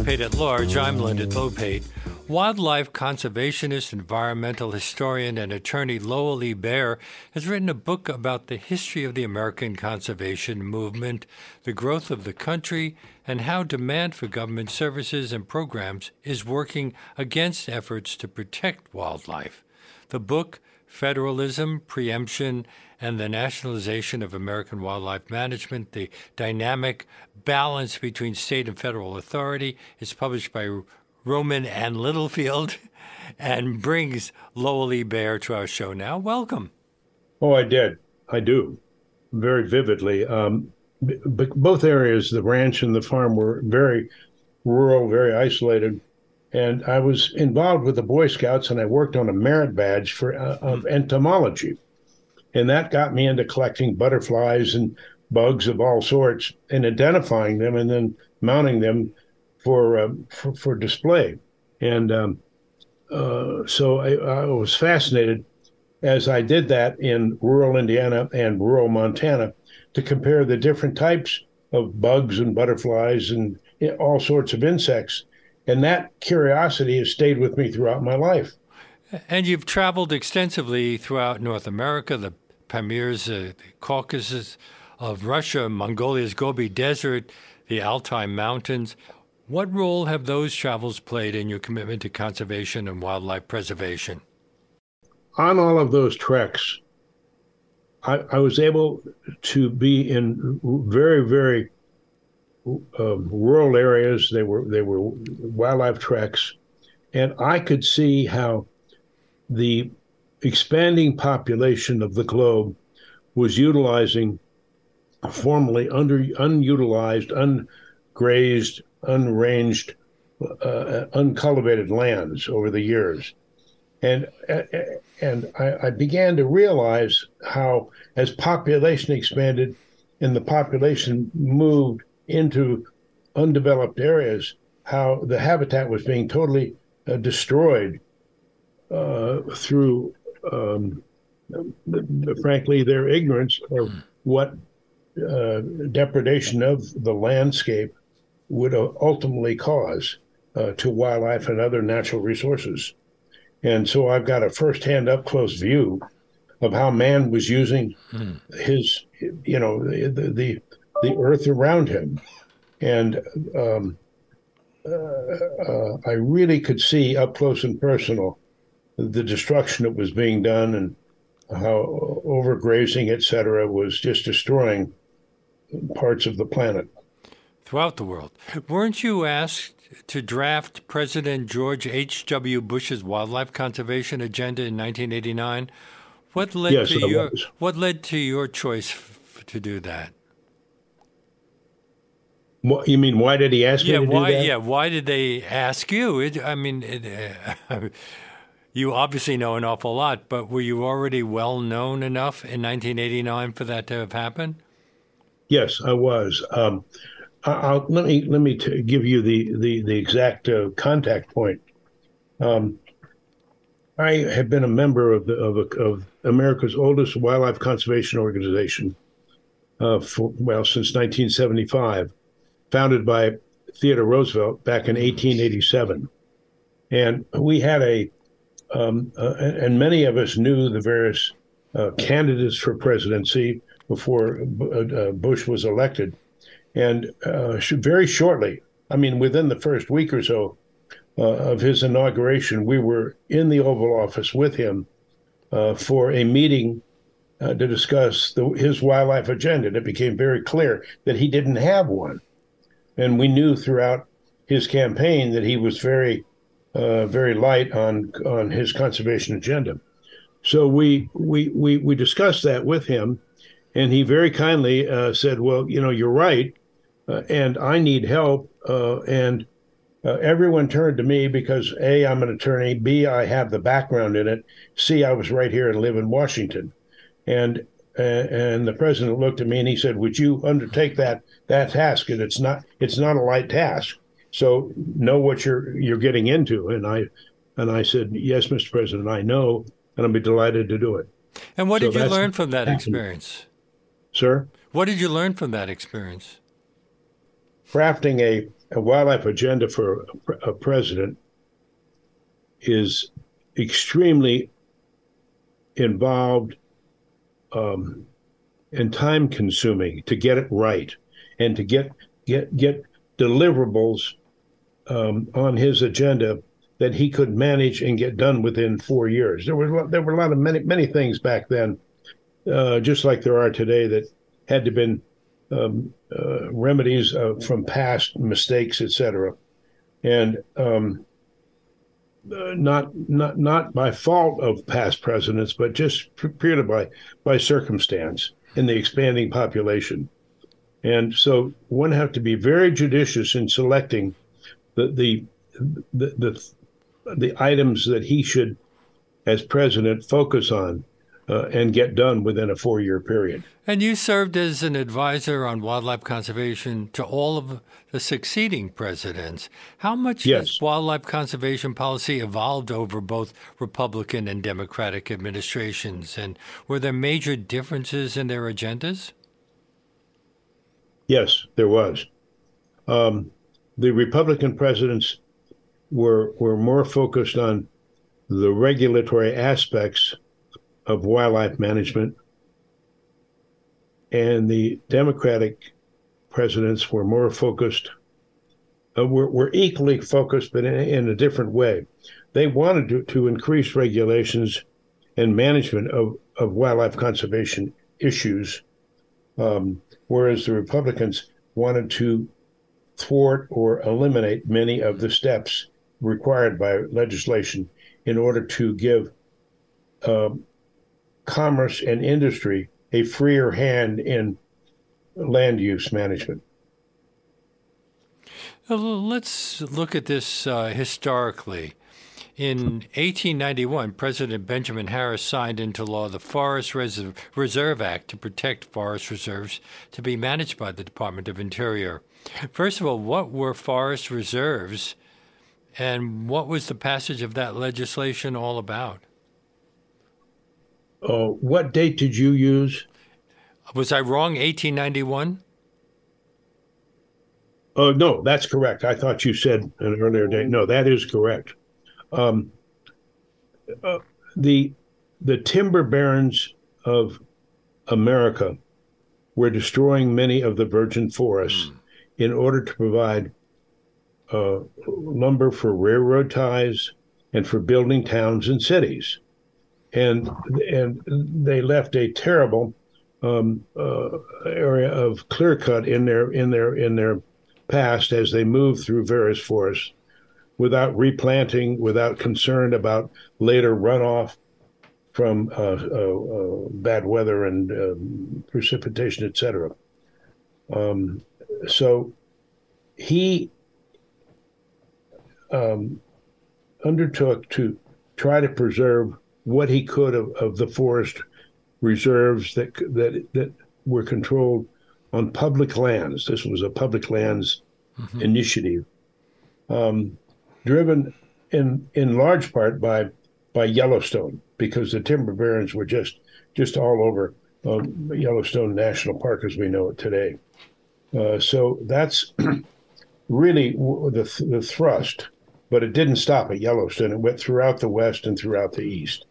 Lopate at Large. I'm Leonard Lopate. Wildlife conservationist, environmental historian, and attorney Lowell E. Baier has written a book about the history of the American conservation movement, the growth of the country, and how demand for government services and programs is working against efforts to protect wildlife. The book, Federalism, Preemption, and the Nationalization of American Wildlife Management, the dynamic balance between state and federal authority, is published by Rowman and Littlefield and brings Lowell E. Baier to our show now. Welcome. Oh, I did. I do. Very vividly. Um, both areas, the ranch and the farm, were very rural, very isolated. And I was involved with the Boy Scouts and I worked on a merit badge for uh, of entomology. And that got me into collecting butterflies and bugs of all sorts and identifying them and then mounting them for uh, for, for, display. And um, uh, so I, I, was fascinated as I did that in rural Indiana and rural Montana to compare the different types of bugs and butterflies and all sorts of insects. And that curiosity has stayed with me throughout my life. And you've traveled extensively throughout North America, the Pamirs, uh, the Caucasus of Russia, Mongolia's Gobi Desert, the Altai Mountains. What role have those travels played in your commitment to conservation and wildlife preservation? On all of those treks, I, I was able to be in very, very um, rural areas. They were they were wildlife treks, and I could see how the expanding population of the globe was utilizing formerly under unutilized, ungrazed unranged, uh, uncultivated lands over the years. And, uh, and I, I began to realize how, as population expanded and the population moved into undeveloped areas, how the habitat was being totally uh, destroyed through, um, frankly, their ignorance of what uh, depredation of the landscape would ultimately cause uh, to wildlife and other natural resources. And so I've got a firsthand up close view of how man was using hmm. his, you know, the, the, the earth around him. And um, uh, uh, I really could see up close and personal the destruction that was being done and how overgrazing, et cetera, was just destroying parts of the planet throughout the world. Weren't you asked to draft President George H.W. Bush's wildlife conservation agenda in 1989? What led yes, to your What led to your choice f- to do that? What, you mean why did he ask yeah, me to why, do that? Yeah, why did they ask you? It, I mean, it, uh, you obviously know an awful lot, but were you already well known enough in 1989 for that to have happened? Yes, I was. Um, I'll, let me let me t- give you the the the exact uh, contact point. Um, I have been a member of the of, a, of America's oldest wildlife conservation organization uh, for well since 1975, founded by Theodore Roosevelt back in 1887, and we had a um, uh, and many of us knew the various uh, candidates for presidency before uh, Bush was elected and uh, very shortly, I mean, within the first week or so uh, of his inauguration, we were in the Oval Office with him uh, for a meeting uh, to discuss the, his wildlife agenda. And it became very clear that he didn't have one. And we knew throughout his campaign that he was very, uh, very light on on his conservation agenda. So we we we we discussed that with him, and he very kindly uh, said, "Well, you know, you're right uh, and I need help. Uh, and uh, everyone turned to me because A, I'm an attorney, B, I have the background in it, C, I was right here and live in Washington. And and the president looked at me and he said, "Would you undertake that that task? And it's not it's not a light task. So know what you're you're getting into." And I and I said, "Yes, Mr. President, I know, and I'll be delighted to do it." And what so did you learn from that experience, sir? What did you learn from that experience? crafting a, a wildlife agenda for a, a president is extremely involved um, and time consuming to get it right and to get get get deliverables um, on his agenda that he could manage and get done within four years. There were there were a lot of many many things back then, uh, just like there are today, that had to been um, uh, remedies uh, from past mistakes, etc. And um, uh, not not not by fault of past presidents, but just purely by by circumstance in the expanding population. And so one have to be very judicious in selecting the the the the, the items that he should, as president, focus on uh, and get done within a four year period. And you served as an advisor on wildlife conservation to all of the succeeding presidents. How much yes. has wildlife conservation policy evolved over both Republican and Democratic administrations? And were there major differences in their agendas? Yes, there was. Um, the Republican presidents were were more focused on the regulatory aspects of wildlife management, and the Democratic presidents were more focused, uh, were, were equally focused, but in, in a different way. They wanted to, to increase regulations and management of, of wildlife conservation issues, um, whereas the Republicans wanted to thwart or eliminate many of the steps required by legislation in order to give um, commerce and industry a freer hand in land use management. Let's look at this uh, historically. In 1891, President Benjamin Harris signed into law the Forest Reserve Act to protect forest reserves to be managed by the Department of Interior. First of all, what were forest reserves and what was the passage of that legislation all about? Uh, what date did you use? Was I wrong? 1891? Oh, no, that's correct. I thought you said an earlier date. No, that is correct. Um, uh, the the timber barons of America were destroying many of the virgin forests mm. In order to provide uh, lumber for railroad ties and for building towns and cities, and and they left a terrible um, uh, area of clear cut in their in their in their past as they moved through various forests without replanting, without concern about later runoff from uh, uh, uh bad weather and um, precipitation, etc. Um, so he um, undertook to try to preserve what he could of, of the forest reserves that that that were controlled on public lands. This was a public lands mm-hmm. initiative, um, driven in in large part by by Yellowstone, because the timber barons were just just all over um, Yellowstone National Park as we know it today. Uh, so that's really the the thrust but it didn't stop at Yellowstone. It went throughout the West and throughout the East.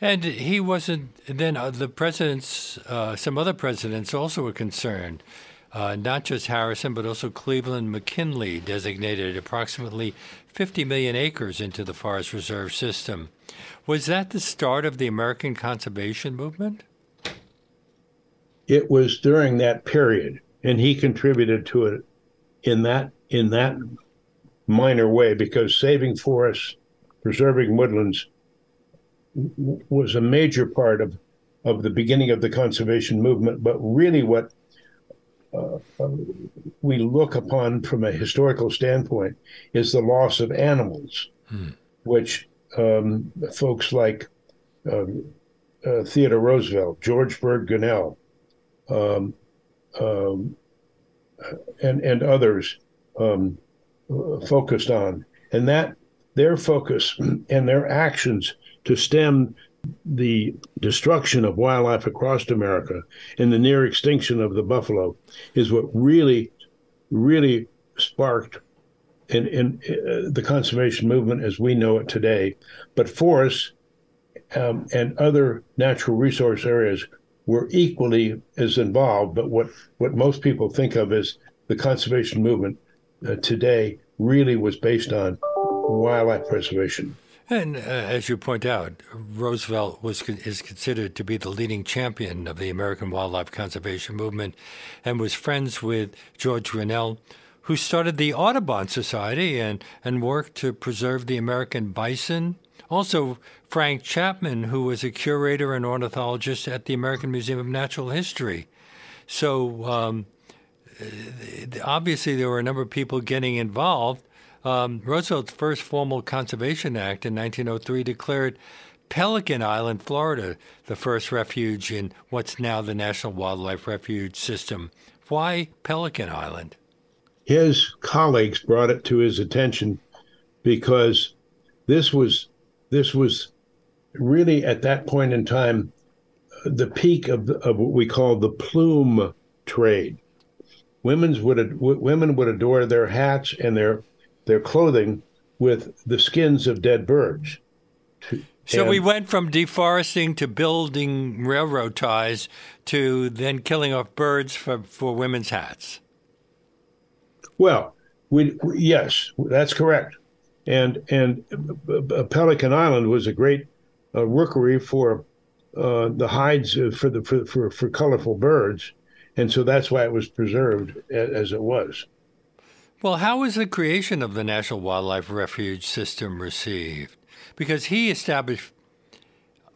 And he wasn't. Then uh, the presidents, uh, some other presidents, also were concerned. Uh, not just Harrison, but also Cleveland McKinley designated approximately 50 million acres into the forest reserve system. Was that the start of the American conservation movement? It was during that period, and he contributed to it in that in that minor way because saving forests, preserving woodlands was a major part of, of the beginning of the conservation movement. But really, what uh, we look upon from a historical standpoint is the loss of animals, hmm. which um, folks like um, uh, Theodore Roosevelt, George Bird Grinnell, um, um, and and others um, focused on, and that their focus and their actions to stem the destruction of wildlife across America and the near extinction of the buffalo is what really really sparked in, in uh, the conservation movement as we know it today. But forests um, and other natural resource areas were equally as involved. But what, what most people think of as the conservation movement uh, today really was based on wildlife preservation. And uh, as you point out, Roosevelt was is considered to be the leading champion of the American wildlife conservation movement, and was friends with George Grinnell, who started the Audubon Society and and worked to preserve the American bison. Also, Frank Chapman, who was a curator and ornithologist at the American Museum of Natural History. So. Um, obviously, there were a number of people getting involved, um, Roosevelt's first formal conservation act in 1903 declared Pelican Island, Florida, the first refuge in what's now the National Wildlife Refuge System. Why Pelican Island? His colleagues brought it to his attention because this was this was really at that point in time the peak of, of what we call the plume trade. Women's would women would adore their hats and their their clothing with the skins of dead birds. So and, we went from deforesting to building railroad ties to then killing off birds for, for women's hats. Well, we, we yes, that's correct. And and uh, Pelican Island was a great uh, rookery for uh, the hides for the for, for for colorful birds, and so that's why it was preserved as it was. Well, how was the creation of the National Wildlife Refuge System received? Because he established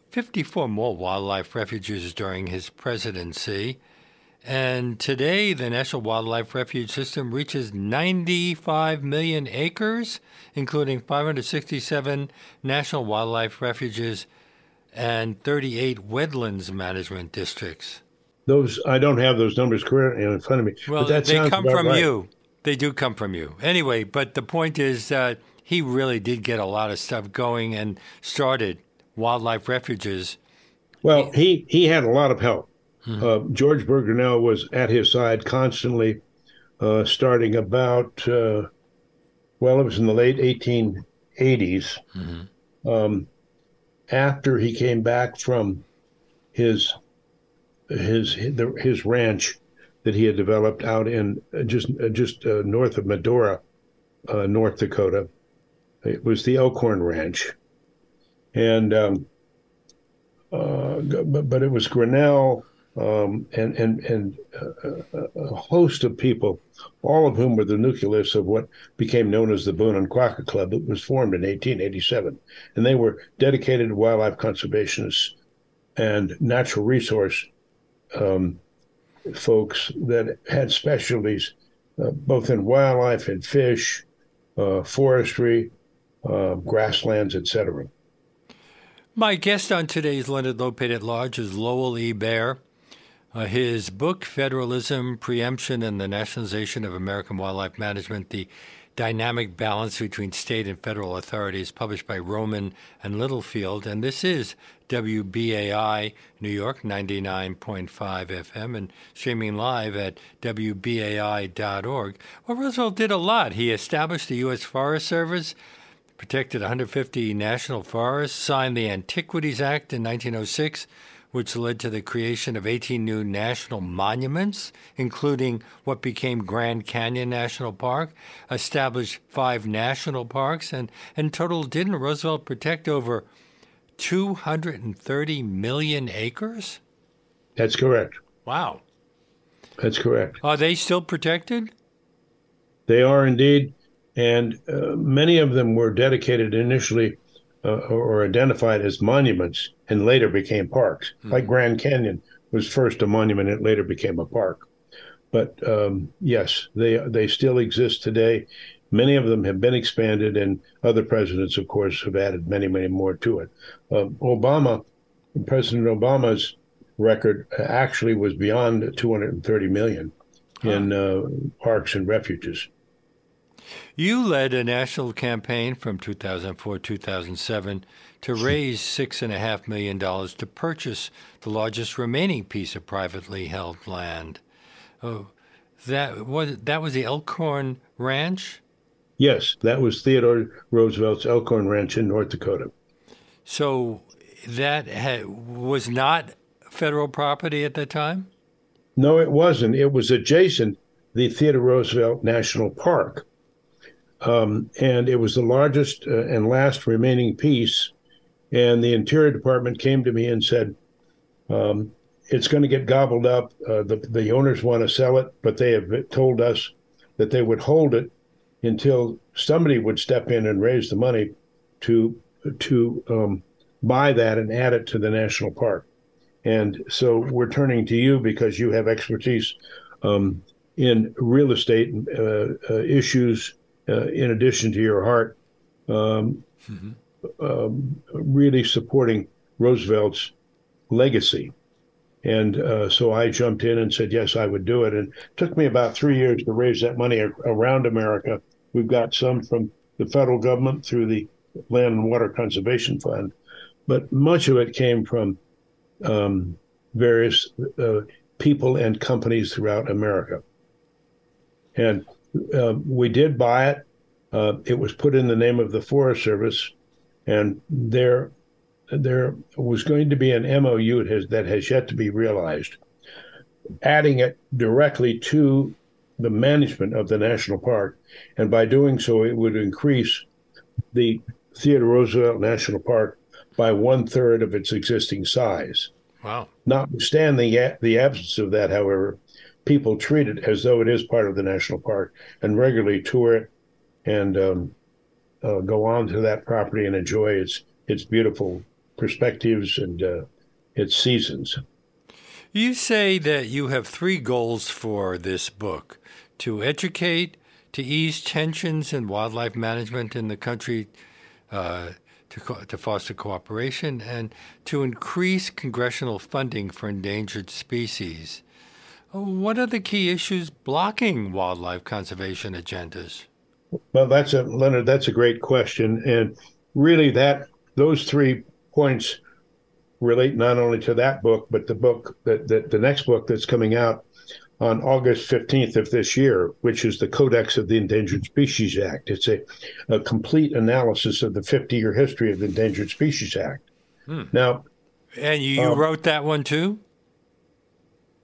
54 more wildlife refuges during his presidency. And today, the National Wildlife Refuge System reaches 95 million acres, including 567 national wildlife refuges and 38 wetlands management districts. Those I don't have those numbers currently in front of me. Well, they come from right. you. They do come from you. Anyway, but the point is that he really did get a lot of stuff going and started wildlife refuges. Well, he, he had a lot of help. Mm-hmm. Uh, George Bird Grinnell was at his side constantly, uh, starting about, uh, well, it was in the late 1880s. Mm-hmm. Um, after he came back from his his his ranch that he had developed out in uh, just uh, just uh, north of Medora, uh, North Dakota. It was the Elkhorn Ranch, and um, uh, but, but, it was Grinnell um, and and and a host of people, all of whom were the nucleus of what became known as the Boone and Crockett Club. It was formed in 1887, and they were dedicated wildlife conservationists and natural resource um, folks that had specialties uh, both in wildlife and fish, uh, forestry, uh, grasslands, etc. My guest on today's Leonard Lopate at Large is Lowell E. Baier. Uh, his book, Federalism, Preemption, and the Nationalization of American Wildlife Management, the dynamic balance between state and federal authorities, published by Rowman and Littlefield. And this is WBAI New York 99.5 FM and streaming live at WBAI.org. Well, Roosevelt did a lot. He established the U.S. Forest Service, protected 150 national forests, signed the Antiquities Act in 1906 which led to the creation of 18 new national monuments, including what became Grand Canyon National Park, established five national parks, and in total, didn't Roosevelt protect over 230 million acres? That's correct. Wow. That's correct. Are they still protected? They are indeed. And uh, many of them were dedicated initially uh, or identified as monuments and later became parks. Mm-hmm. Like Grand Canyon was first a monument and later became a park. But um, yes, they they still exist today. Many of them have been expanded, and other presidents, of course, have added many, many more to it. Um, Obama, President Obama's record actually was beyond 230 million in uh, parks and refuges. You led a national campaign from 2004 2007 to raise $6.5 million to purchase the largest remaining piece of privately held land. Oh, That was that was the Elkhorn Ranch. Yes, that was Theodore Roosevelt's Elkhorn Ranch in North Dakota. So that had, was not federal property at the time. No, it wasn't. It was adjacent the Theodore Roosevelt National Park, um, and it was the largest uh, and last remaining piece. And the Interior Department came to me and said, um, "It's going to get gobbled up. Uh, the the owners want to sell it, but they have told us that they would hold it until somebody would step in and raise the money to to um, buy that and add it to the national park." And so we're turning to you because you have expertise um, in real estate uh, uh, issues, uh, in addition to your heart, um, mm-hmm. Um, really supporting Roosevelt's legacy. And uh, so I jumped in and said, yes, I would do it. And it took me about three years to raise that money around America. We've got some from the federal government through the Land and Water Conservation Fund, but much of it came from um, various uh, people and companies throughout America. And uh, we did buy it. Uh, it was put in the name of the Forest Service, and there, there was going to be an MOU has, that has yet to be realized, adding it directly to the management of the national park, and by doing so, it would increase the Theodore Roosevelt National Park by one third of its existing size. Wow. Notwithstanding the absence of that, however, people treat it as though it is part of the national park and regularly tour it and um, uh, go on to that property and enjoy its its beautiful perspectives and uh, its seasons. You say that you have three goals for this book to educate, to ease tensions in wildlife management in the country, uh, to, co- to foster cooperation, and to increase congressional funding for endangered species. What are the key issues blocking wildlife conservation agendas? Well, that's a Leonard. That's a great question, and really, that those three points relate not only to that book, but the book that, that the next book that's coming out on August 15th of this year, which is the Codex of the Endangered Species Act. It's a, a complete analysis of the 50 year history of the Endangered Species Act. Hmm. Now, and you, um, wrote that one too?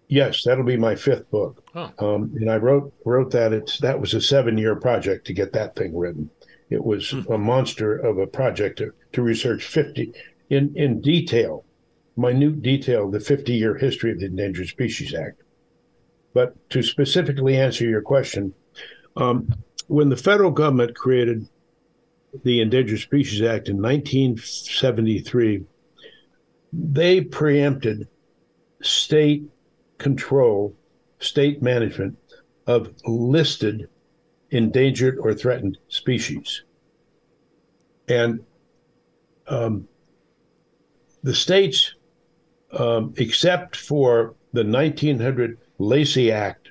Yes, that'll be my fifth book. Huh. Um, and I wrote wrote that. It's that was a seven year project to get that thing written. It was hmm. a monster of a project to, to research 50 in in detail, minute detail, the 50 year history of the Endangered Species Act. But to specifically answer your question, um, when the federal government created the Endangered Species Act in 1973, they preempted state control, state management of listed endangered or threatened species. And um, the states, um, except for the 1900 Lacey Act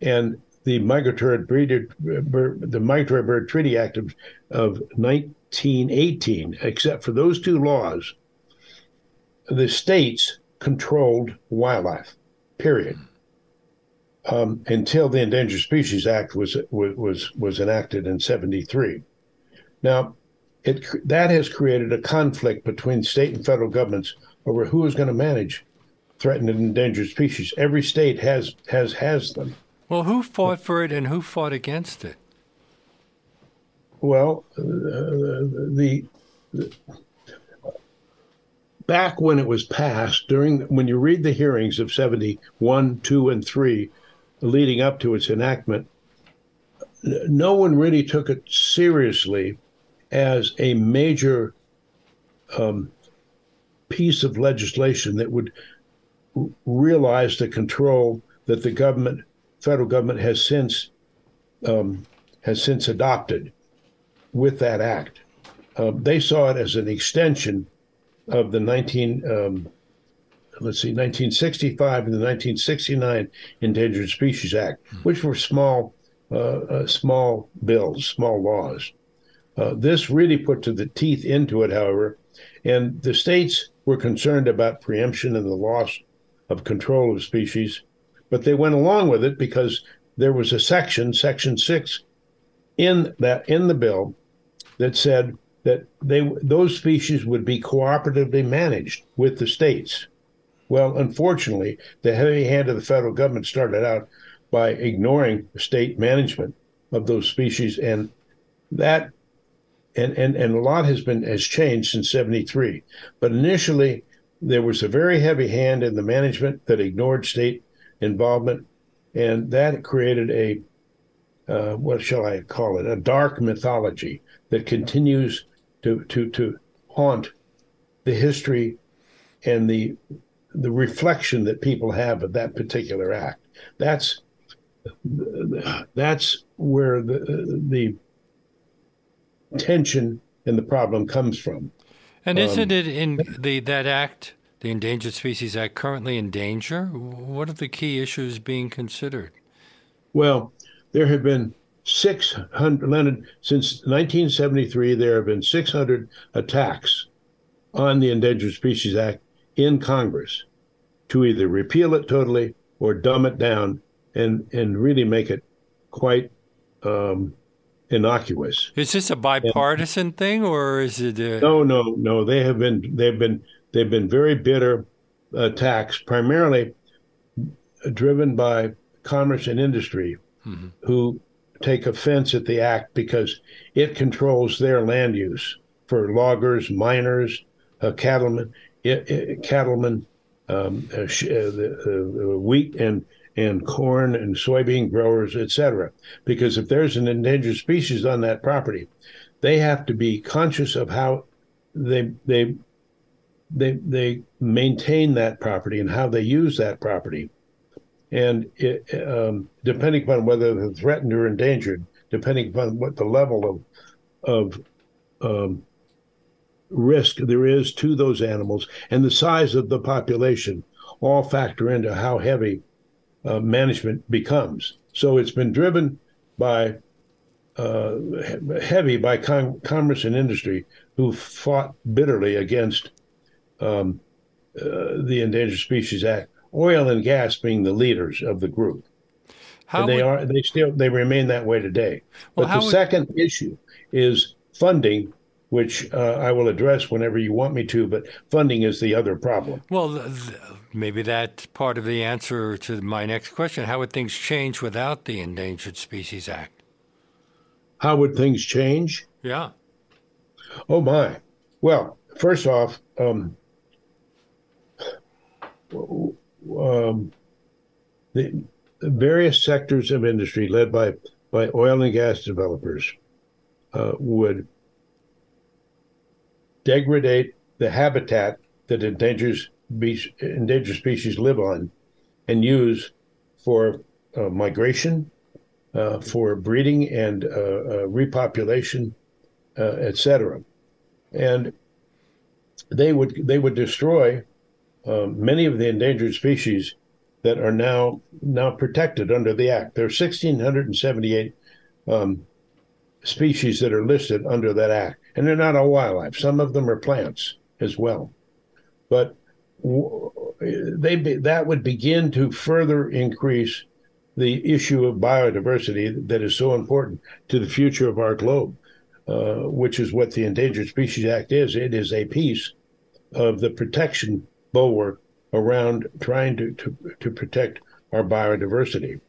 and the Migratory Bird, the Migratory Bird Treaty Act of, of 1918, except for those two laws, the states controlled wildlife, period. Um, until the Endangered Species Act was was was enacted in '73. Now, it that has created a conflict between state and federal governments over who is going to manage threatened and endangered species. Every state has has has them. Well, who fought for it and who fought against it? Well, uh, the, the back when it was passed, during when you read the hearings of 71, 2, and 3, leading up to its enactment, no one really took it seriously as a major um, piece of legislation that would realize the control that the government, federal government, has since um, has since adopted with that act. Uh, they saw it as an extension of the 19 um, let's see 1965 and the 1969 Endangered Species Act, hmm. which were small uh, uh, small bills, small laws. Uh, this really put to the teeth into it, however, and the states were concerned about preemption and the loss of control of species, but they went along with it because there was a section, Section Six, in that in the bill that said that they those species would be cooperatively managed with the states. Well, unfortunately, the heavy hand of the federal government started out by ignoring state management of those species, and that and and and a lot has been has changed since 73 but initially there was a very heavy hand in the management that ignored state involvement and that created a uh, what shall I call it a dark mythology that continues to to to haunt the history and the the reflection that people have of that particular act that's that's where the the tension and the problem comes from. And isn't um, it in the that act, the Endangered Species Act, currently in danger? What are the key issues being considered? Well, there have been 600, Leonard, since 1973, there have been 600 attacks on the Endangered Species Act in Congress to either repeal it totally or dumb it down and, and really make it quite um, innocuous. Is this a bipartisan and, thing, or is it? A... No, no, no. They have been they've been they've been very bitter attacks, primarily driven by commerce and industry, mm-hmm. who take offense at the act because it controls their land use for loggers, miners, uh, cattlemen, it, it, cattlemen, um, uh, sh- uh, the, uh, wheat and and corn and soybean growers, etc. Because if there's an endangered species on that property, they have to be conscious of how they they they they maintain that property and how they use that property, and it, um, depending upon whether they're threatened or endangered, depending upon what the level of of um, risk there is to those animals and the size of the population, all factor into how heavy uh, management becomes. So it's been driven by uh, heavy by com- commerce and industry who fought bitterly against um, uh, the Endangered Species Act. Oil and gas being the leaders of the group. How and they would... are they still they remain that way today. Well, but the would... second issue is funding which uh, I will address whenever you want me to, but funding is the other problem. Well, th- maybe that's part of the answer to my next question. How would things change without the Endangered Species Act? How would things change? Yeah. Oh, my. Well, first off, um, um, the various sectors of industry led by, by oil and gas developers uh, would degrade the habitat that endangers endangered species live on and use for uh, migration, uh, for breeding and uh, uh repopulation, uh, etc. And they would they would destroy um, many of the endangered species that are now now protected under the act. There are 1,678 um, species that are listed under that act and they're not all wildlife. Some of them are plants as well. But they that would begin to further increase the issue of biodiversity that is so important to the future of our globe, uh, which is what the Endangered Species Act is. It is a piece of the protection bulwark around trying to, to, to protect our biodiversity.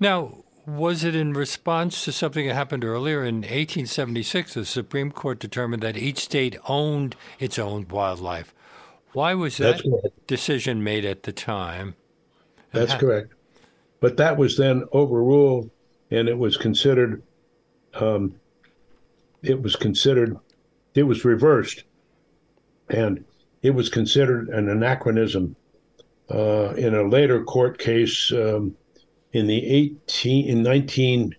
Now, was it in response to something that happened earlier? In 1876, the Supreme Court determined that each state owned its own wildlife. Why was that decision made at the time? That's correct. But that was then overruled, and it was considered. Um, it was considered. It was reversed, and it was considered an anachronism uh, in a later court case. Um, in the 18 in 19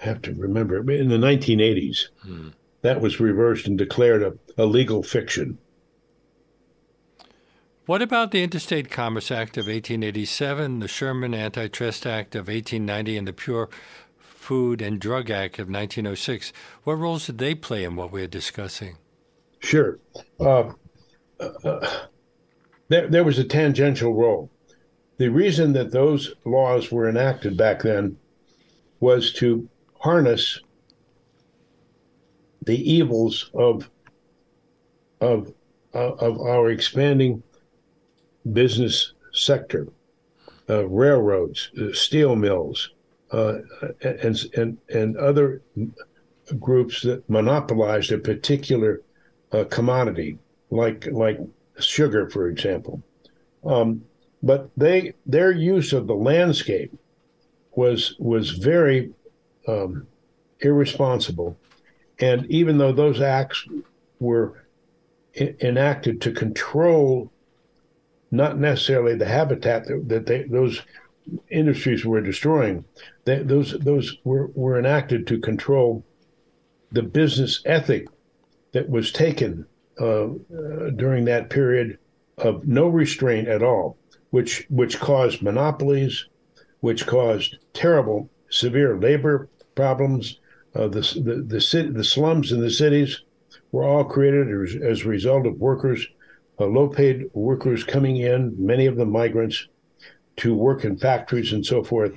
I have to remember in the 1980s hmm. that was reversed and declared a, a legal fiction what about the Interstate Commerce Act of 1887, the Sherman Antitrust Act of 1890, and the Pure Food and Drug Act of 1906? What roles did they play in what we're discussing? Sure. Uh, uh, there, there was a tangential role. The reason that those laws were enacted back then was to harness the evils of of uh, of our expanding business sector, uh, railroads, uh, steel mills, uh, and and and other groups that monopolized a particular uh, commodity, like like sugar, for example. Um, but they their use of the landscape was was very um, irresponsible, and even though those acts were I- enacted to control not necessarily the habitat that, that they, those industries were destroying, they, those those were, were enacted to control the business ethic that was taken uh, uh, during that period of no restraint at all, which which caused monopolies, which caused terrible, severe labor problems. Uh, the the the, city, the slums in the cities were all created as, as a result of workers, uh, low-paid workers coming in, many of them migrants, to work in factories and so forth,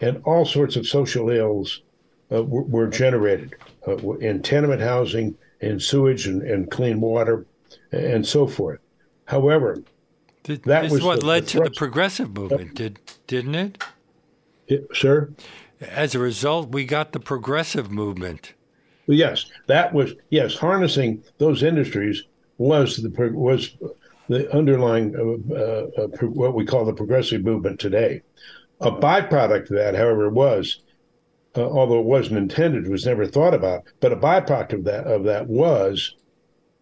and all sorts of social ills uh, were, were, generated uh, in tenement housing, in sewage and, and clean water, and so forth. However, that this was what the, led the to the progressive movement, did didn't it? it? Sir. As a result, we got the progressive movement. Yes, that was yes. Harnessing those industries was the was the underlying uh, uh, what we call the progressive movement today. A byproduct of that, however, was uh, although it wasn't intended, was never thought about. But a byproduct of that of that was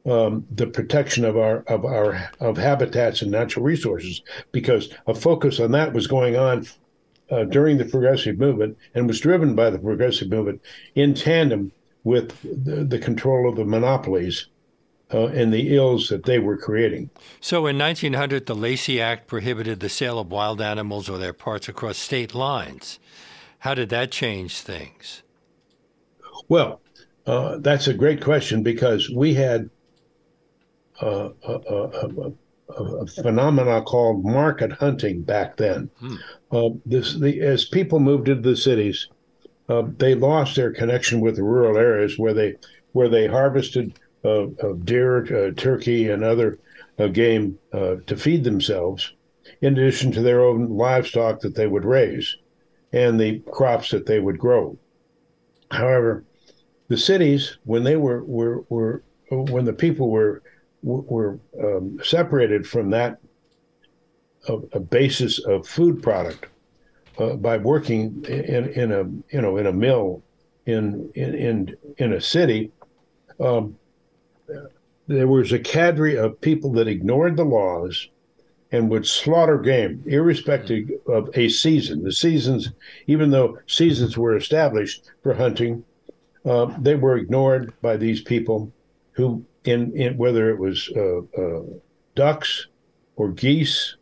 um, the protection of our of our of habitats and natural resources, because a focus on that was going on uh, during the progressive movement and was driven by the progressive movement in tandem with the, the control of the monopolies uh, and the ills that they were creating. So in 1900, the Lacey Act prohibited the sale of wild animals or their parts across state lines. How did that change things? Well, uh, that's a great question because we had a, a, a, phenomena called market hunting back then. Hmm. Uh, this, the, as people moved into the cities, uh, they lost their connection with the rural areas where they where they harvested uh, deer, uh, turkey, and other uh, game uh, to feed themselves, in addition to their own livestock that they would raise and the crops that they would grow. However, the cities, when they were were, were when the people were were um, separated from that a, a, basis of food product uh, by working in, in a you know in a mill in in in, in a city. Um, there was a cadre of people that ignored the laws and would slaughter game, irrespective of a season. The seasons, even though seasons were established for hunting, uh, they were ignored by these people who in, in whether it was uh, uh, ducks or geese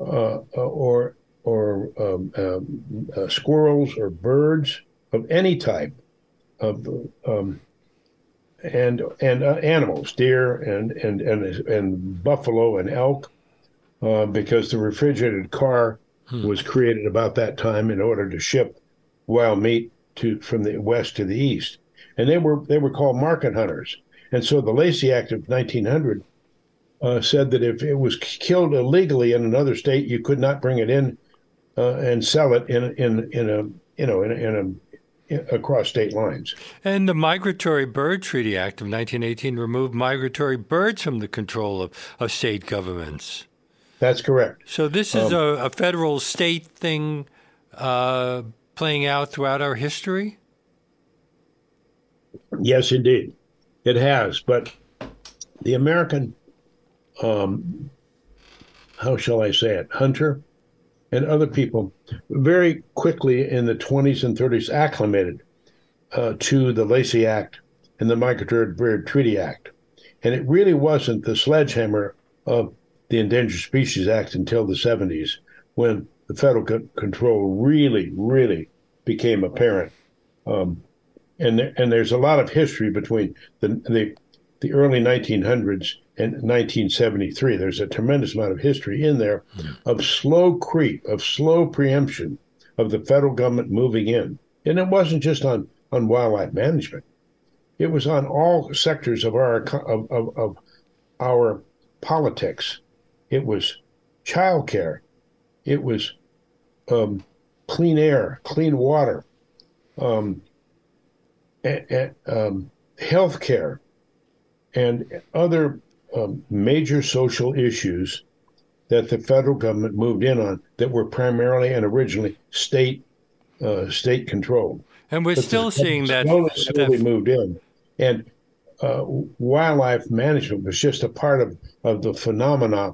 uh, uh, or or um, um, uh, squirrels or birds of any type of um, and and animals, deer and and and and buffalo and elk, because the refrigerated car hmm. was created about that time in order to ship wild meat to from the west to the east, and they were they were called market hunters and so the Lacey Act of 1900 uh, said that if it was killed illegally in another state, you could not bring it in uh, and sell it in in in a you know in, in a across state lines. And the Migratory Bird Treaty Act of 1918 removed migratory birds from the control of, of state governments. That's correct. So this is um, a, a, federal state thing uh, playing out throughout our history. Yes, indeed. It has, but the American, um, how shall I say it, hunter and other people very quickly in the 20s and 30s acclimated uh, to the Lacey Act and the Migratory Bird Treaty Act. And it really wasn't the sledgehammer of the Endangered Species Act until the 70s when the federal co- control really, really became apparent. Um, and and there's a lot of history between the the the early 1900s and 1973. There's a tremendous amount of history in there of slow creep, of slow preemption of the federal government moving in. And it wasn't just on, on wildlife management. It was on all sectors of our of, of, of our politics. It was childcare. It was um, clean air, clean water, um, um, health care, and other um, major social issues that the federal government moved in on that were primarily and originally state uh, state controlled. And we're but still seeing that slowly, slowly that... moved in, and uh, wildlife management was just a part of, of the phenomena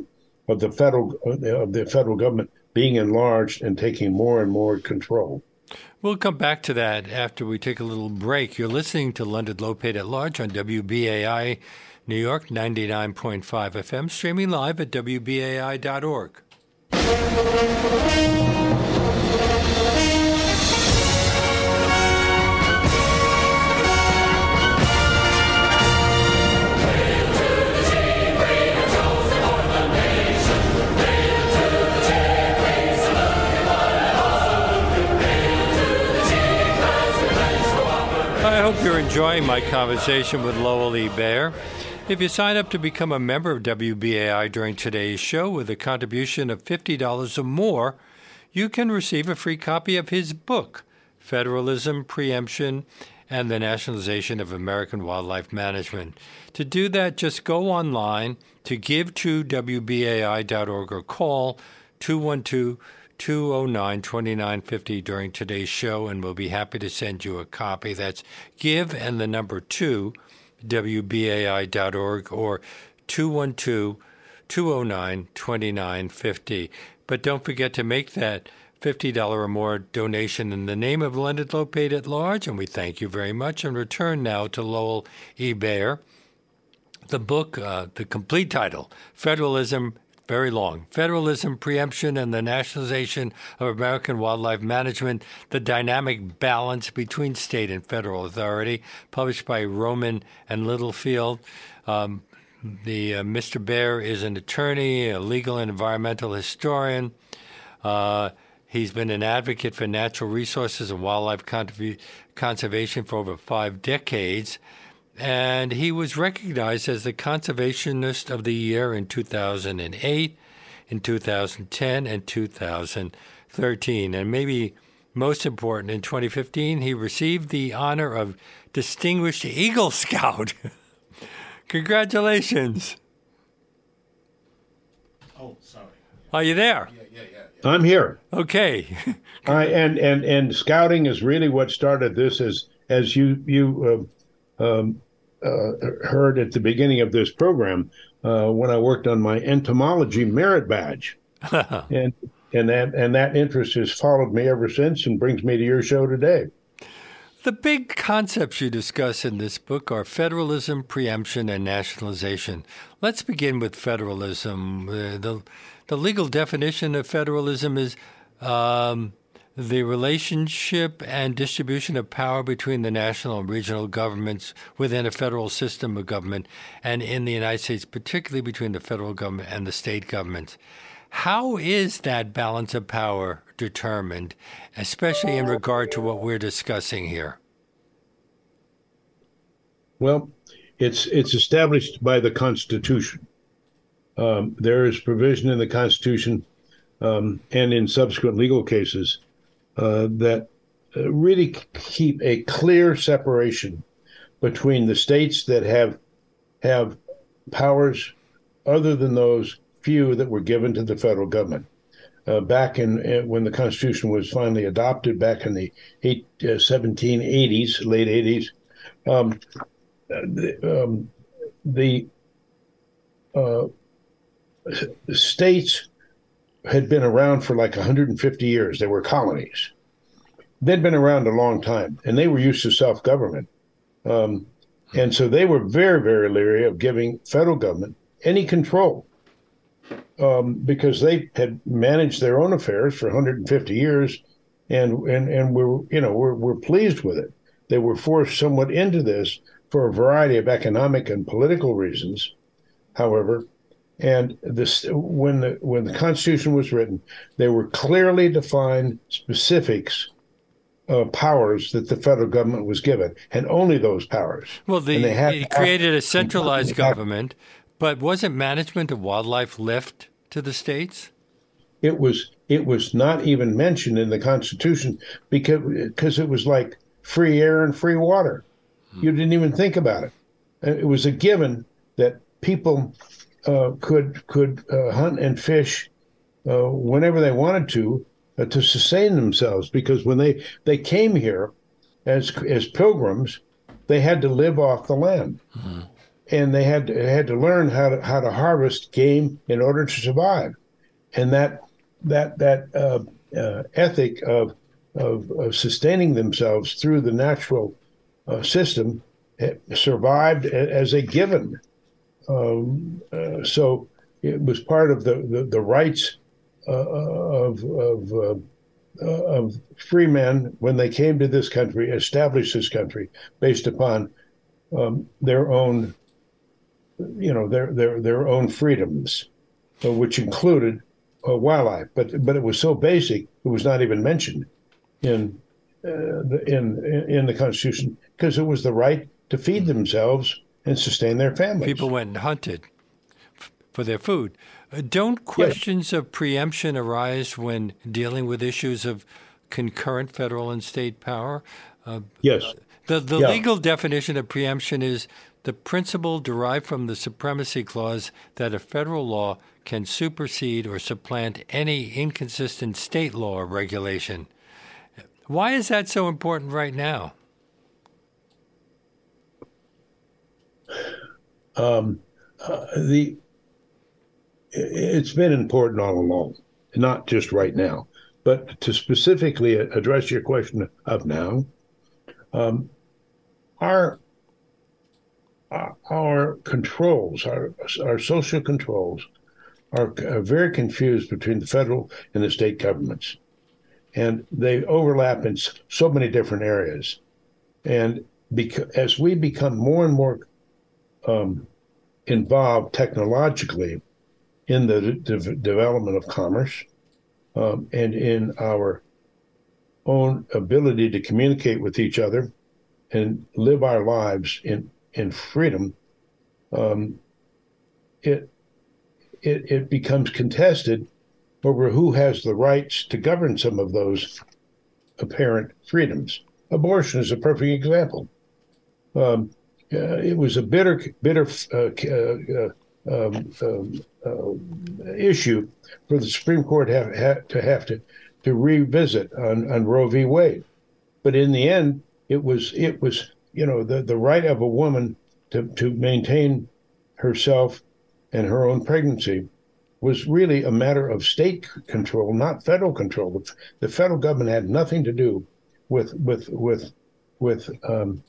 of the federal of the federal government being enlarged and taking more and more control. We'll come back to that after we take a little break. You're listening to Leonard Lopate at Large on WBAI New York 99.5 FM, streaming live at WBAI.org. hope you're enjoying my conversation with Lowell E. Baier. If you sign up to become a member of WBAI during today's show with a contribution of $50 or more, you can receive a free copy of his book, Federalism, Preemption, and the Nationalization of American Wildlife Management. To do that, just go online to give to WBAI.org or call 212 209 2950 during today's show, and we'll be happy to send you a copy. That's give and the number two, WBAI.org, or 212 209 2950. But don't forget to make that $50 or more donation in the name of Leonard Lopate at large, and we thank you very much. And return now to Lowell E. Baier. The book, uh, the complete title, Federalism, very long. Federalism, Preemption, and the Nationalization of American Wildlife Management The Dynamic Balance Between State and Federal Authority, published by Rowman and Littlefield. Um, the uh, Mr. Baier is an attorney, a legal and environmental historian. Uh, he's been an advocate for natural resources and wildlife conservation for over five decades and he was recognized as the Conservationist of the Year in 2008, in 2010, and 2013. And maybe most important, in 2015, he received the honor of Distinguished Eagle Scout. Congratulations. Oh, sorry. Are you there? Yeah, yeah, yeah. I'm here. Okay. I, and and and scouting is really what started this. As as you you uh, um, heard at the beginning of this program uh, when I worked on my entomology merit badge, and and that and that interest has followed me ever since and brings me to your show today. The big concepts you discuss in this book are federalism, preemption, and nationalization. Let's begin with federalism. Uh, the the legal definition of federalism is um, the relationship and distribution of power between the national and regional governments within a federal system of government, and in the United States, particularly between the federal government and the state governments. How is that balance of power determined, especially in regard to what we're discussing here? Well, it's it's established by the Constitution. Um, there is provision in the Constitution um, and in subsequent legal cases that uh, really keep a clear separation between the states that have have powers other than those few that were given to the federal government. Uh, back in uh, when the Constitution was finally adopted, back in the eight, uh, 1780s, late 80s, um, the, um, the uh, states had been around for like 150 years. They were colonies. They'd been around a long time, and they were used to self government. Um, and so they were very, very leery of giving federal government any control um, because they had managed their own affairs for 150 years, and and and we're you know we're we're pleased with it. They were forced somewhat into this for a variety of economic and political reasons. However, and this when the when the Constitution was written, there were clearly defined specifics uh, powers that the federal government was given, and only those powers. Well, the, it created a centralized government, but wasn't management of wildlife left to the states? It was. It was not even mentioned in the Constitution because because it was like free air and free water. You didn't even think about it. It was a given that people uh, could could uh, hunt and fish uh, whenever they wanted to uh, to sustain themselves because when they they came here as as pilgrims, they had to live off the land. Mm-hmm. And they had to, had to learn how to how to harvest game in order to survive, and that that that uh, uh, ethic of, of, of sustaining themselves through the natural uh, system eh, survived as a given. Um, uh, so it was part of the the, the rights uh, of of uh, uh, of free men when they came to this country, established this country based upon um, their own, you know, their their their own freedoms, uh, which included uh, wildlife. But but it was so basic, it was not even mentioned in uh, the, in in the Constitution because it was the right to feed themselves and sustain their families. People went and hunted for their food. Uh, don't questions yes. of preemption arise when dealing with issues of concurrent federal and state power? Uh, yes. The, the yeah. legal definition of preemption is the principle derived from the supremacy clause that a federal law can supersede or supplant any inconsistent state law or regulation. Why is that so important right now? Um, uh, the it's been important all along, not just right now. But to specifically address your question of now, um, our our controls, our our social controls, are, are very confused between the federal and the state governments, and they overlap in so many different areas. And because as we become more and more um, involved technologically in the de- development of commerce um, and in our own ability to communicate with each other and live our lives in in freedom, um, it, it it becomes contested over who has the rights to govern some of those apparent freedoms. Abortion is a perfect example. Um, it was a bitter, bitter uh, uh, um, um, uh, issue for the Supreme Court have, have, to have to to revisit on, on Roe v. Wade. But in the end, it was it was you know the, the right of a woman to, to maintain herself and her own pregnancy was really a matter of state control, not federal control. The federal government had nothing to do with with with with um,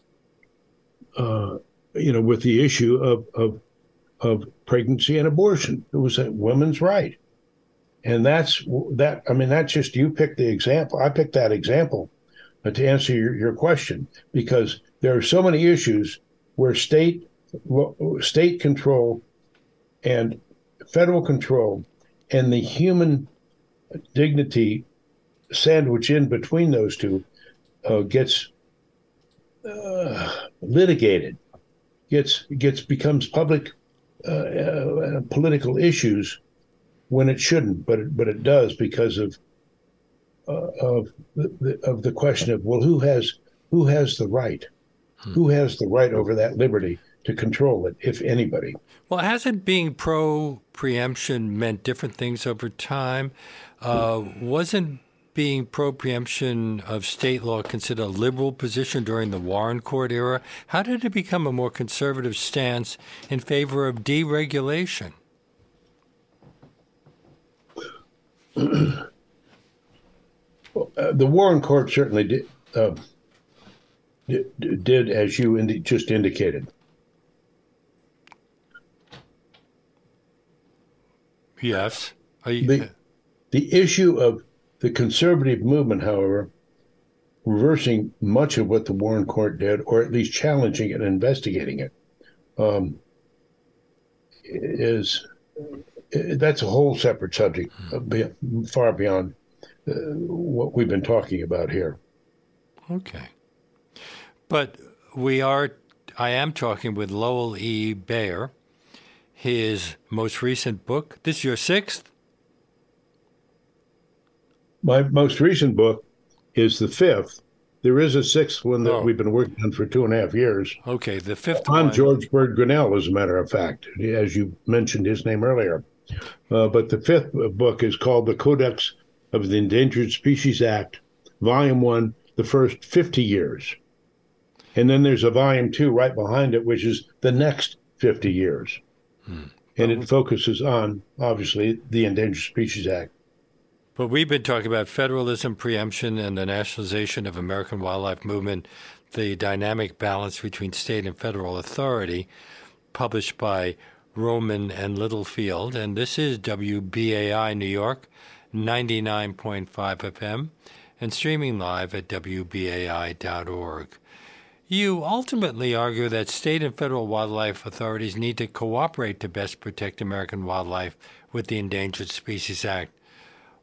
uh, you know with the issue of of of pregnancy and abortion. It was a woman's right. And that's that. I mean, that's just you picked the example. I picked that example to answer your, your question because there are so many issues where state state control and federal control and the human dignity sandwich in between those two uh, gets uh, litigated, gets gets becomes public uh, uh, political issues when it shouldn't, but it, but it does because of uh, of the, of the question of well, who has who has the right, hmm. who has the right over that liberty to control it, if anybody. Well, hasn't being pro preemption meant different things over time? Uh, wasn't being pro preemption of state law considered a liberal position during the Warren Court era? How did it become a more conservative stance in favor of deregulation? well, uh, the Warren Court certainly did, uh, did, did, as you indi- just indicated. Yes. You, the, the issue of the conservative movement, however, reversing much of what the Warren Court did, or at least challenging and investigating it, um, is that's a whole separate subject, hmm. far beyond uh, what we've been talking about here. Okay, but we are. I am talking with Lowell E. Baier. His most recent book. This is your sixth. My most recent book is the fifth. There is a sixth one that oh. we've been working on for two and a half years. Okay, the fifth on one. George Bird Grinnell, as a matter of fact, as you mentioned his name earlier. Uh, but the fifth book is called The Codex of the Endangered Species Act, Volume One, the first 50 years. And then there's a volume two right behind it, which is the next 50 years. Hmm. And it focuses on, obviously, the Endangered Species Act. But we've been talking about federalism, preemption, and the nationalization of American wildlife movement, the dynamic balance between state and federal authority, published by Rowman and Littlefield. And this is WBAI New York, 99.5 FM, and streaming live at WBAI.org. You ultimately argue that state and federal wildlife authorities need to cooperate to best protect American wildlife with the Endangered Species Act.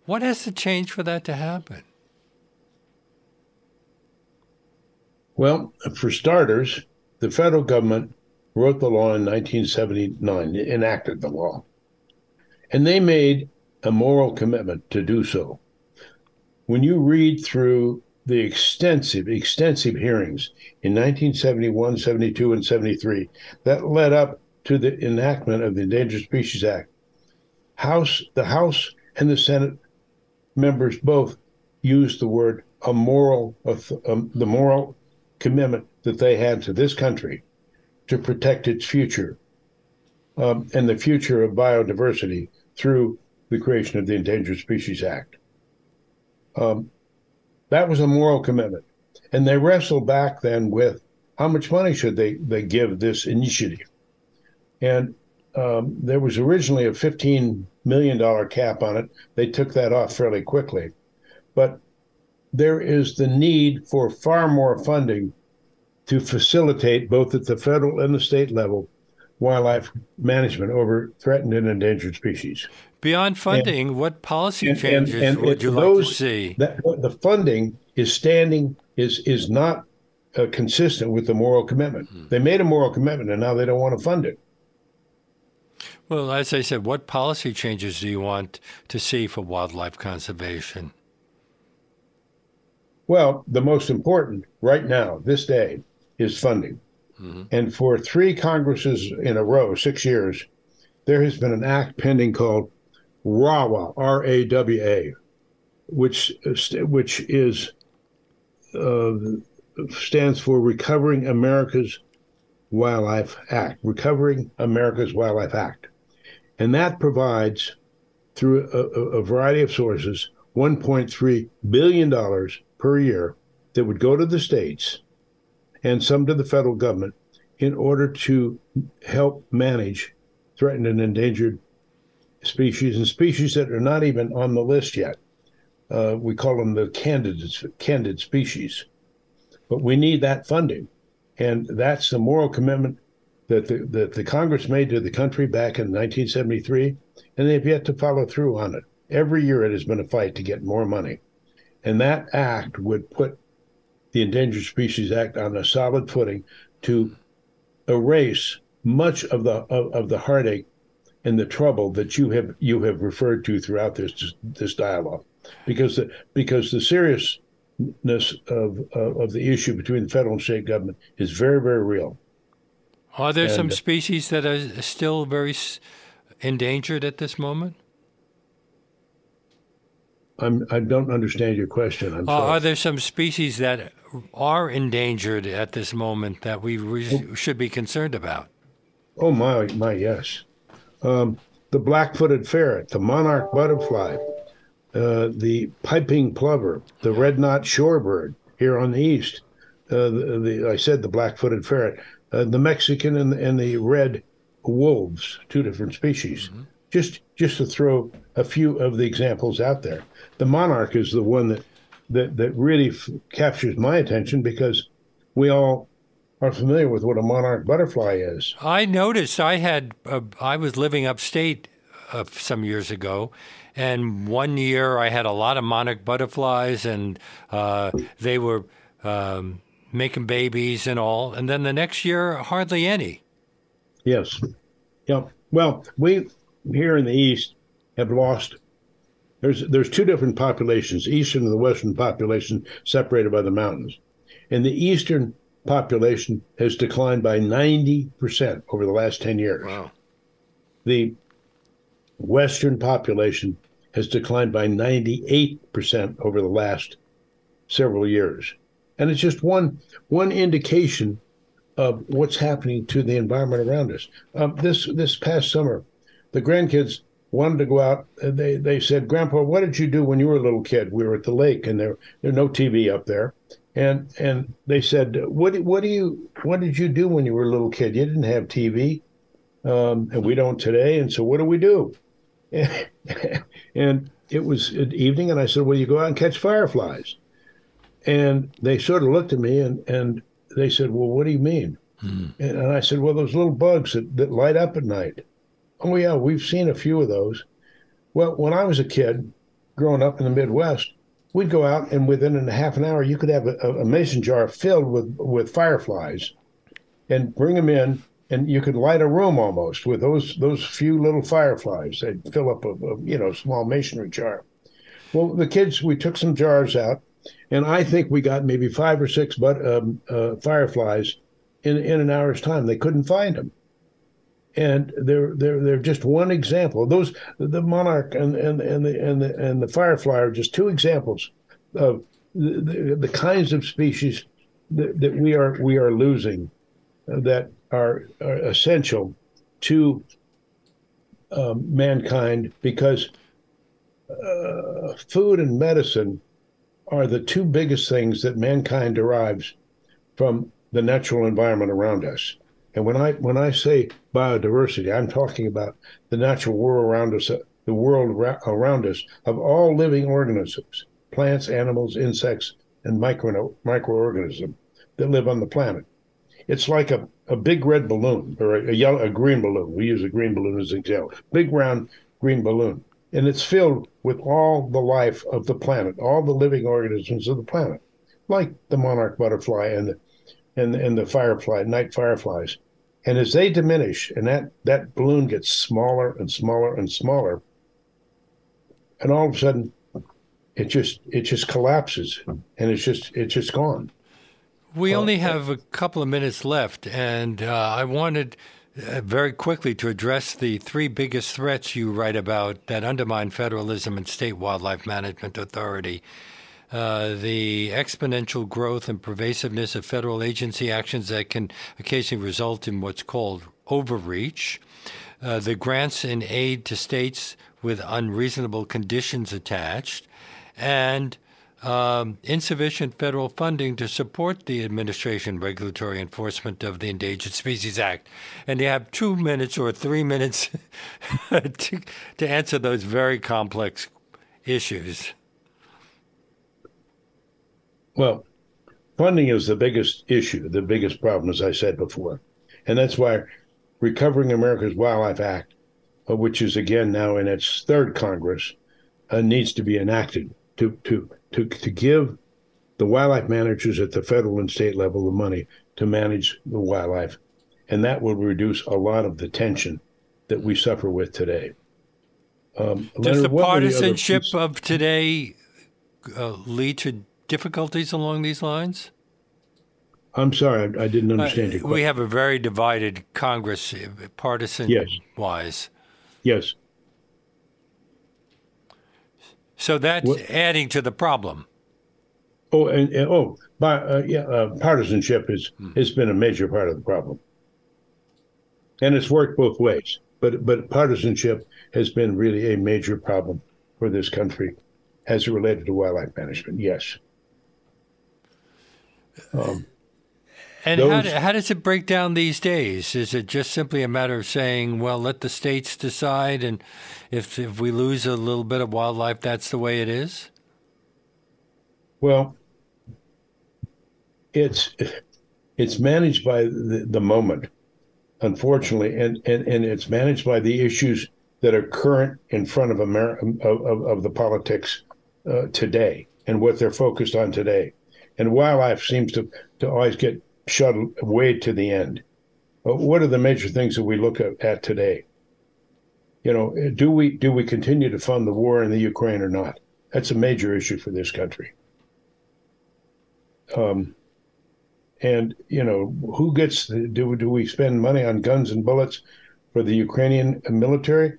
What has to change for that to happen? Well, for starters, the federal government wrote the law in 1979, enacted the law, and they made a moral commitment to do so. When you read through the extensive, extensive hearings in 1971, 72, and 73 that led up to the enactment of the Endangered Species Act, House, the House and the Senate members both used the word a moral, um, the moral commitment that they had to this country to protect its future um, and the future of biodiversity through the creation of the Endangered Species Act. Um, that was a moral commitment. And they wrestled back then with how much money should they, they give this initiative? And um, there was originally a $15 million cap on it. They took that off fairly quickly. But there is the need for far more funding to facilitate, both at the federal and the state level, wildlife management over threatened and endangered species. Beyond funding, and, what policy and, changes and, would you those, like to see? That, the funding is standing is is not uh, consistent with the moral commitment. Hmm. They made a moral commitment, and now they don't want to fund it. Well, as I said, what policy changes do you want to see for wildlife conservation? Well, the most important right now, this day, is funding. Mm-hmm. And for three Congresses in a row, six years, there has been an act pending called RAWA, R A W A, which which is uh, stands for Recovering America's Wildlife Act, Recovering America's Wildlife Act. And that provides, through a, a variety of sources, $1.3 billion per year that would go to the states and some to the federal government in order to help manage threatened and endangered species and species that are not even on the list yet. Uh, we call them the candidates, candid species. But we need that funding. And that's the moral commitment that the, that the Congress made to the country back in 1973, and they've yet to follow through on it. Every year it has been a fight to get more money. And that act would put the Endangered Species Act on a solid footing to erase much of the of, of the heartache and the trouble that you have you have referred to throughout this this dialogue, because the, because the seriousness of, of of the issue between the federal and state government is very very real. Are there and, some species that are still very endangered at this moment? I'm, I do not understand your question. I'm uh, are there some species that are endangered at this moment that we re- oh. should be concerned about? Oh my, my yes. Um, the black-footed ferret, the monarch butterfly, uh, the piping plover, the red-knot shorebird here on the east. Uh, the, the, I said the black-footed ferret uh, the Mexican and, and the red wolves, two different species. Mm-hmm. Just just to throw a few of the examples out there. The monarch is the one that that that really f- captures my attention because we all are familiar with what a monarch butterfly is. I noticed I had uh, I was living upstate uh, some years ago, and one year I had a lot of monarch butterflies, and uh, they were um, making babies and all. And then the next year, hardly any. Yes. Yep. Well, we here in the east have lost. There's there's two different populations, eastern and the western population, separated by the mountains. And the eastern population has declined by 90% over the last 10 years. Wow. The western population has declined by 98% over the last several years. And it's just one one indication of what's happening to the environment around us. Um, this this past summer, the grandkids wanted to go out. They they said, "Grandpa, what did you do when you were a little kid? We were at the lake, and there there's no TV up there." And and they said, "What what do you what did you do when you were a little kid? You didn't have TV, um, and we don't today. And so what do we do?" and it was at evening, and I said, "Well, you go out and catch fireflies." And they sort of looked at me and, and they said, Well, what do you mean? Hmm. And, and, I said, Well, those little bugs that, that light up at night. Oh, yeah, we've seen a few of those. Well, when I was a kid growing up in the Midwest, we'd go out and within a half an hour, you could have a, a mason jar filled with, with fireflies and bring them in and you could light a room almost with those those few little fireflies. They'd fill up a, a, you know small masonry jar. Well, the kids, we took some jars out, and I think we got maybe five or six but um, uh, fireflies in in an hour's time. They couldn't find them, and they're they're they're just one example. Those the monarch and and and the and the and the firefly are just two examples of the, the, the kinds of species that, that we are we are losing that are, are essential to um, mankind because uh, food and medicine are the two biggest things that mankind derives from the natural environment around us. And when I when I say biodiversity, I'm talking about the natural world around us, the world around us of all living organisms, plants, animals, insects, and micro microorganisms that live on the planet. It's like a, a big red balloon or a, a yellow a green balloon. We use a green balloon as an example. Big round green balloon and it's filled with all the life of the planet, all the living organisms of the planet, like the monarch butterfly and the and, and the firefly, night fireflies. And as they diminish, and that, that balloon gets smaller and smaller and smaller, and all of a sudden it just it just collapses and it's just it's just gone. We only have a couple of minutes left, and uh, I wanted uh, very quickly to address the three biggest threats you write about that undermine federalism and state wildlife management authority. Uh, the exponential growth and pervasiveness of federal agency actions that can occasionally result in what's called overreach, uh, the grants and aid to states with unreasonable conditions attached, and um, insufficient federal funding to support the administration regulatory enforcement of the Endangered Species Act. And you have two minutes or three minutes to, to answer those very complex issues. Well, funding is the biggest issue, the biggest problem, as I said before. And that's why Recovering America's Wildlife Act, uh, which is again now in its third Congress, uh, needs to be enacted to, to to, to give the wildlife managers at the federal and state level the money to manage the wildlife. And that will reduce a lot of the tension that we suffer with today. Um, Does Leonard, the partisanship the of today uh, lead to difficulties along these lines? I'm sorry, I, I didn't understand uh, you. We have a very divided Congress, uh, partisan yes. wise. Yes. So that's what? adding to the problem. Oh, and, and oh, by, uh, yeah, uh, partisanship has hmm. has been a major part of the problem, and it's worked both ways. But but partisanship has been really a major problem for this country, as it related to wildlife management. Yes. Um, and those, how, how does it break down these days? Is it just simply a matter of saying, well, let the states decide, and if if we lose a little bit of wildlife, that's the way it is? Well, it's it's managed by the, the moment, unfortunately, and, and and it's managed by the issues that are current in front of America of, of, of the politics uh, today and what they're focused on today. And wildlife seems to to always get shuttled way to the end. What are the major things that we look at, at today? You know, do we do we continue to fund the war in the Ukraine or not? That's a major issue for this country. Um, and you know, who gets the, do do we spend money on guns and bullets for the Ukrainian military,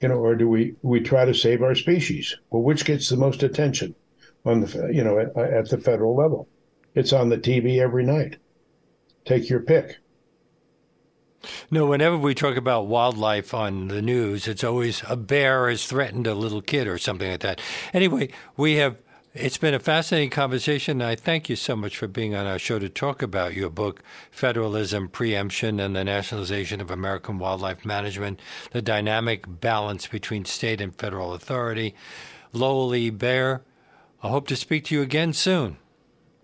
you know, or do we we try to save our species? Well, which gets the most attention on the you know at, at the federal level? It's on the TV every night. Take your pick. No, whenever we talk about wildlife on the news, it's always a bear has threatened a little kid or something like that. Anyway, we have it's been a fascinating conversation. I thank you so much for being on our show to talk about your book, Federalism, Preemption, and the Nationalization of American Wildlife Management, the dynamic balance between state and federal authority. Lowell. Baier, I hope to speak to you again soon.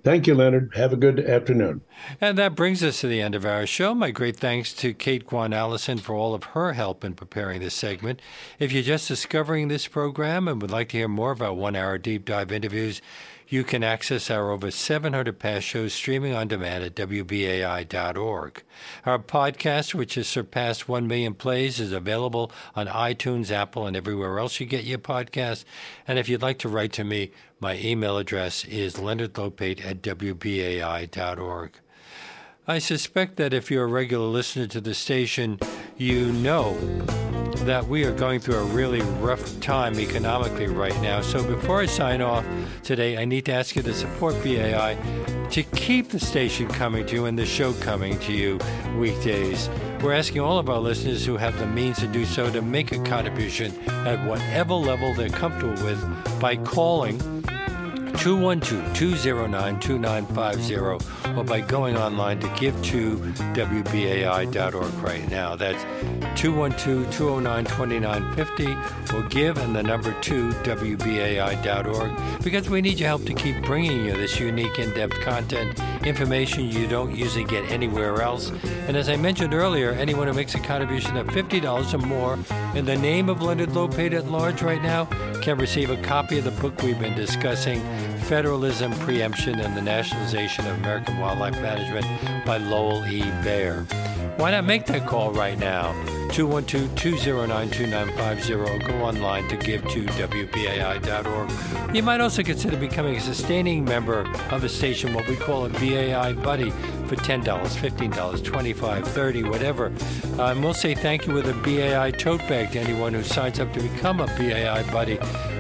Thank you, Leonard. Have a good afternoon. And that brings us to the end of our show. My great thanks to Kate Guan Allison for all of her help in preparing this segment. If you're just discovering this program and would like to hear more of our one hour deep dive interviews, you can access our over 700 past shows streaming on demand at WBAI.org. Our podcast, which has surpassed 1 million plays, is available on iTunes, Apple, and everywhere else you get your podcast. And if you'd like to write to me, my email address is leonardlopate at WBAI.org. I suspect that if you're a regular listener to the station, you know that we are going through a really rough time economically right now. So before I sign off today, I need to ask you to support BAI to keep the station coming to you and the show coming to you weekdays. We're asking all of our listeners who have the means to do so to make a contribution at whatever level they're comfortable with by calling 212 209 2950 or by going online to give to WBAI.org right now. That's 212 209 2950 or give and the number 2 WBAI.org because we need your help to keep bringing you this unique in depth content, information you don't usually get anywhere else. And as I mentioned earlier, anyone who makes a contribution of $50 or more in the name of Leonard Lopate at large right now can receive a copy of the book we've been discussing Federalism, Preemption, and the Nationalization of American Wildlife Management by Lowell E. Baier. Why not make that call right now? 212 209 2950 go online to give to WBAI.org. You might also consider becoming a sustaining member of the station, what we call a BAI buddy, for $10, $15, $25, 30 whatever. Uh, and we'll say thank you with a BAI tote bag to anyone who signs up to become a BAI buddy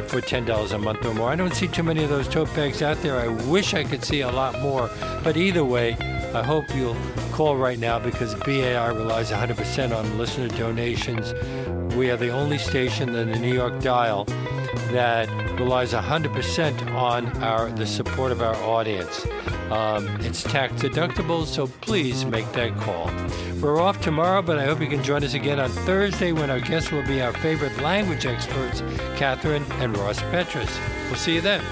for $10 a month or more. I don't see too many of those tote bags out there. I wish I could see a lot more. But either way, I hope you'll call right now because BAI relies 100% on listener donations. We are the only station in the New York dial that relies 100% on our the support of our audience. Um, it's tax deductible, so please make that call. We're off tomorrow, but I hope you can join us again on Thursday when our guests will be our favorite language experts, Kathryn and Ross Petras. We'll see you then.